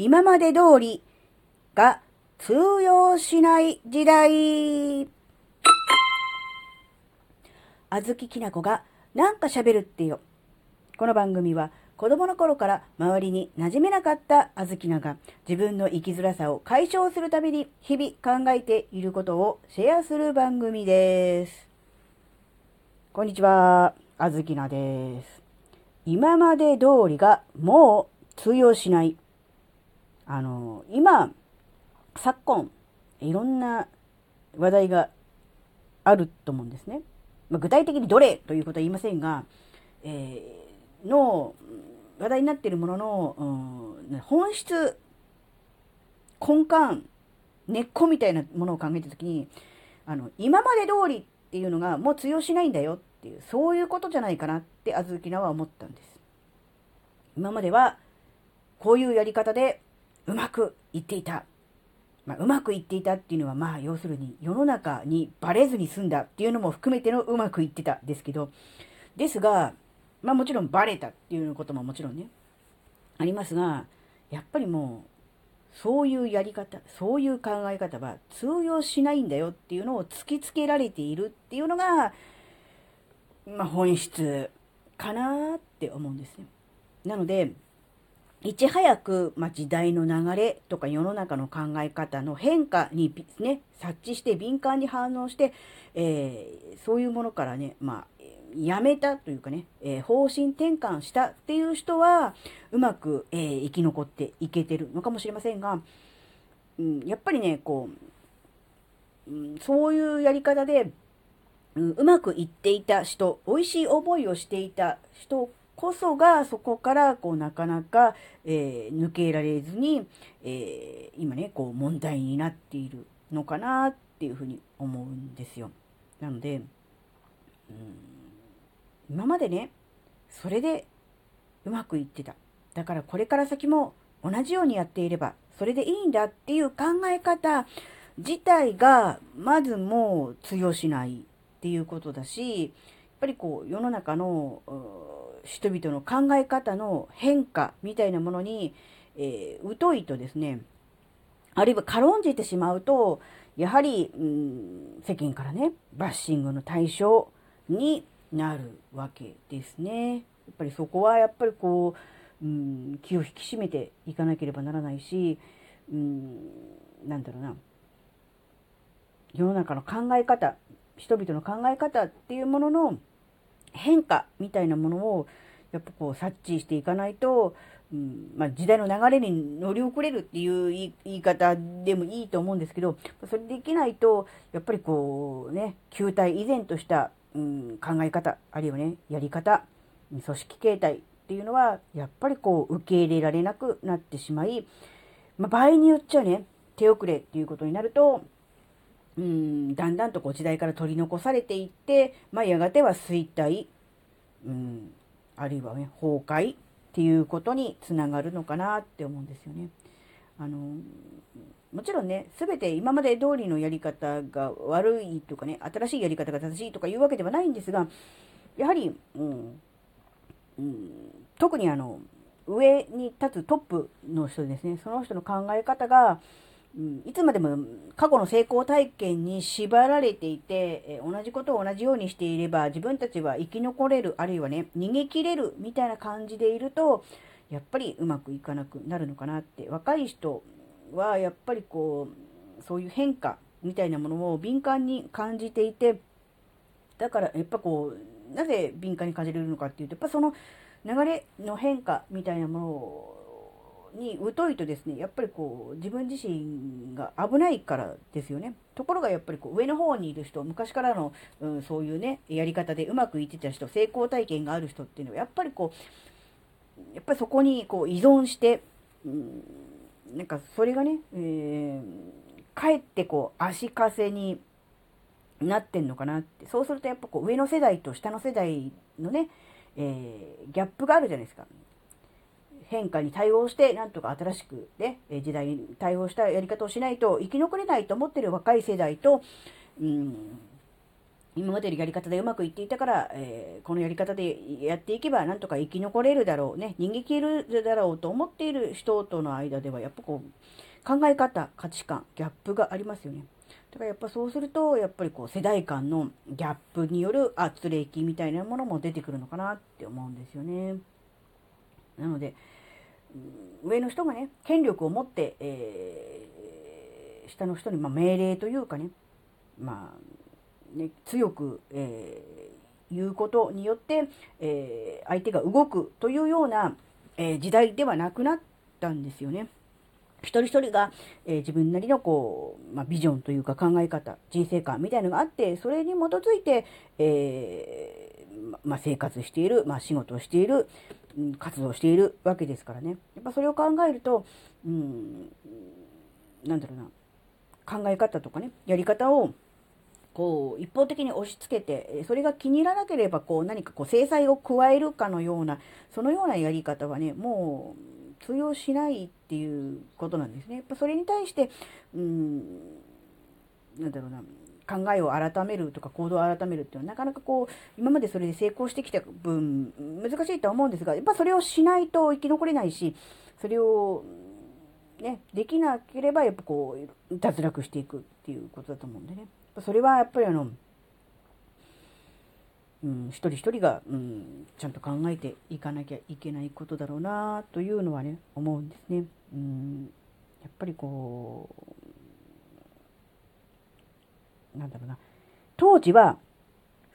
今まで通りが通用しない時代。あずききなこがなんか喋るってよ。この番組は子供の頃から周りに馴染めなかったあずきなが自分の生きづらさを解消するために日々考えていることをシェアする番組です。こんにちは、あずきなです。今まで通りがもう通用しない。あの、今、昨今、いろんな話題があると思うんですね。まあ、具体的にどれということは言いませんが、えー、の話題になっているものの、うん、本質、根幹、根っこみたいなものを考えたときに、あの、今まで通りっていうのがもう通用しないんだよっていう、そういうことじゃないかなってあずきなは思ったんです。今までは、こういうやり方でうまくいっていた。まあ、うまくいっていたっていうのは、まあ、要するに世の中にバレずに済んだっていうのも含めてのうまくいってたですけど、ですが、まあもちろんバレたっていうことももちろんね、ありますが、やっぱりもう、そういうやり方、そういう考え方は通用しないんだよっていうのを突きつけられているっていうのが、まあ本質かなって思うんですね。なので、いち早く、まあ、時代の流れとか世の中の考え方の変化にね、察知して敏感に反応して、えー、そういうものからね、まあ、やめたというかね、えー、方針転換したっていう人は、うまく、えー、生き残っていけてるのかもしれませんが、うん、やっぱりね、こう、うん、そういうやり方で、うん、うまくいっていた人、美味しい思いをしていた人こそが、そこからこうなかなか、えー、抜けられずに、えー、今ね、こう問題になっているのかなっていうふうに思うんですよ。なので、うん、今までね、それでうまくいってた。だからこれから先も同じようにやっていれば、それでいいんだっていう考え方自体が、まずもう通用しないっていうことだし、ぱりこう世の中の人々の考え方の変化みたいなものに、えー、疎いとですね、あるいは軽んじてしまうと、やはり、うん、世間からね、バッシングの対象になるわけですね。やっぱりそこはやっぱりこう、うん、気を引き締めていかなければならないし、うん、なんだろうな、世の中の考え方、人々の考え方っていうものの変化みたいなものをやっぱこう察知していかないと、うんまあ、時代の流れに乗り遅れるっていう言い方でもいいと思うんですけど、それできないと、やっぱりこうね、球体依然とした、うん、考え方、あるいはね、やり方、組織形態っていうのは、やっぱりこう受け入れられなくなってしまい、まあ、場合によっちゃね、手遅れっていうことになると、うん、だんだんとこう時代から取り残されていって、まあ、やがては衰退、うん、あるいはね、崩壊っていうことにつながるのかなって思うんですよね。あの、もちろんね、すべて今まで通りのやり方が悪いとかね、新しいやり方が正しいとかいうわけではないんですが、やはり、うん、うん、特にあの、上に立つトップの人ですね、その人の考え方が、うん、いつまでも過去の成功体験に縛られていて、え同じことを同じようにしていれば自分たちは生き残れる、あるいはね、逃げ切れるみたいな感じでいると、やっぱりうまくいかなくなるのかなって。若い人はやっぱりこう、そういう変化みたいなものを敏感に感じていて、だからやっぱこう、なぜ敏感に感じれるのかっていうと、やっぱその流れの変化みたいなものをに疎いとですね、やっぱりこう、自分自身が危ないからですよね。ところがやっぱりこう、上の方にいる人、昔からの、うん、そういうね、やり方でうまくいってた人、成功体験がある人っていうのは、やっぱりこう、やっぱりそこにこう依存して、うん、なんかそれがね、えー、かえってこう、足かせになってんのかなって。そうするとやっぱこう、上の世代と下の世代のね、えー、ギャップがあるじゃないですか。変化に対応して、なんとか新しくね、時代に対応したやり方をしないと生き残れないと思ってる若い世代と、うん、今までのやり方でうまくいっていたから、えーこのやり方でやっていけばなんとか生き残れるだろうね、逃げ切れるだろうと思っている人との間では、やっぱこう、考え方、価値観、ギャップがありますよね。だからやっぱそうすると、やっぱりこう世代間のギャップによる圧力みたいなものも出てくるのかなって思うんですよね。なので、上の人がね、権力を持って、えー下の人に、まあ、命令というかね、まあ、ね、強く、えー言うことによって、えー相手が動くというような、えー時代ではなくなったんですよね。一人一人が、えー自分なりのこう、まあ、ビジョンというか考え方、人生観みたいなのがあって、それに基づいて、えーまあ、生活している、まあ、仕事をしている、活動しているわけですからね。やっぱそれを考えると、うん、なんだろうな、考え方とかね、やり方を、こう、一方的に押し付けて、それが気に入らなければ、こう、何かこう、制裁を加えるかのような、そのようなやり方はね、もう、通用しないっていうことなんですね。やっぱそれに対して、うん、なんだろうな、考えを改めるとか行動を改めるっていうのはなかなかこう、今までそれで成功してきた分、難しいとは思うんですが、やっぱそれをしないと生き残れないし、それを、ね、できなければ、やっぱこう、脱落していくっていうことだと思うんでね。それはやっぱりあの、うん、一人一人が、うん、ちゃんと考えていかなきゃいけないことだろうなというのはね、思うんですね。うん、やっぱりこう、なんだろうな。当時は、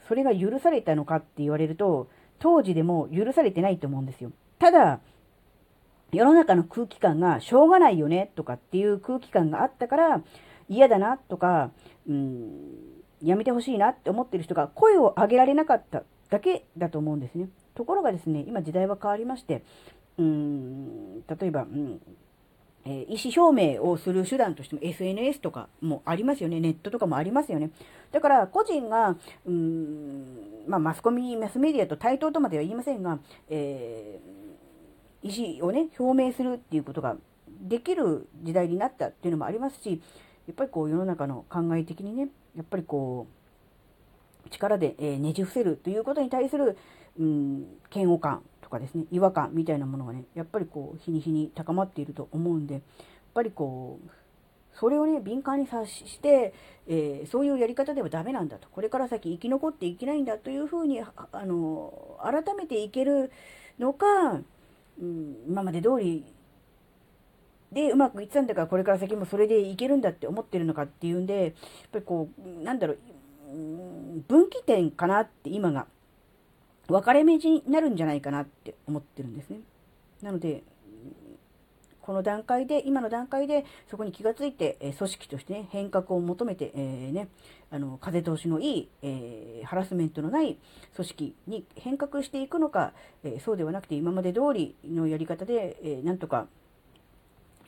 それが許されたのかって言われると、当時でも許されてないと思うんですよ。ただ、世の中の空気感がしょうがないよねとかっていう空気感があったから嫌だなとか、うん、やめてほしいなって思ってる人が声を上げられなかっただけだと思うんですね。ところがですね、今時代は変わりまして、うん、例えば、うんえ意思表明をする手段としても SNS とかもありますよね。ネットとかもありますよね。だから個人が、うん、まあマスコミ、マスメディアと対等とまでは言いませんが、えー意思をね、表明するっていうことができる時代になったっていうのもありますし、やっぱりこう世の中の考え的にね、やっぱりこう、力で、えーねじ伏せるということに対する、うん、嫌悪感とかですね、違和感みたいなものがね、やっぱりこう、日に日に高まっていると思うんで、やっぱりこう、それをね、敏感に察して、えーそういうやり方ではダメなんだと。これから先生き残っていけないんだというふうに、あの、改めていけるのか、うん、今まで通りでうまくいってたんだからこれから先もそれでいけるんだって思ってるのかっていうんでやっぱりこうなんだろう分岐点かなって今が分かれ目になるんじゃないかなって思ってるんですね。なのでこの段階で、今の段階で、そこに気がついて、え組織としてね、変革を求めて、えーね、あの、風通しのいい、えーハラスメントのない組織に変革していくのか、えーそうではなくて、今まで通りのやり方で、えーなんとか、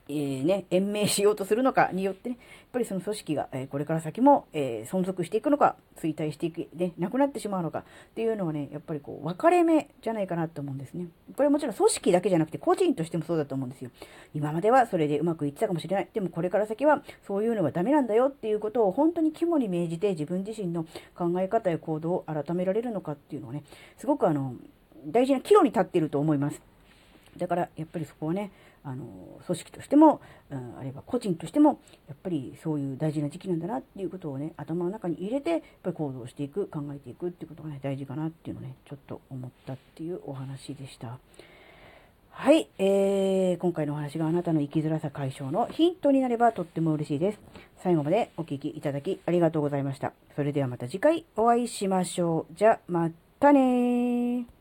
えーね、延命しようとするのかによってね、やっぱりその組織が、えーこれから先も、えー存続していくのか、衰退していく、ね、なくなってしまうのかっていうのはね、やっぱりこう、分かれ目じゃないかなと思うんですね。これはもちろん組織だけじゃなくて、個人としてもそうだと思うんですよ。今まではそれでうまくいってたかもしれない。でもこれから先はそういうのはダメなんだよっていうことを本当に肝に銘じて自分自身の考え方や行動を改められるのかっていうのはね、すごくあの、大事な岐路に立っていると思います。だからやっぱりそこはね、あの組織としても、うんあるいは個人としても、やっぱりそういう大事な時期なんだなっていうことをね、頭の中に入れて、やっぱり行動していく、考えていくっていうことがね、大事かなっていうのをね、ちょっと思ったっていうお話でした。はい、えー、今回のお話があなたの生きづらさ解消のヒントになればとっても嬉しいです。最後までお聞きいただきありがとうございました。それではまた次回お会いしましょう。じゃ、またね。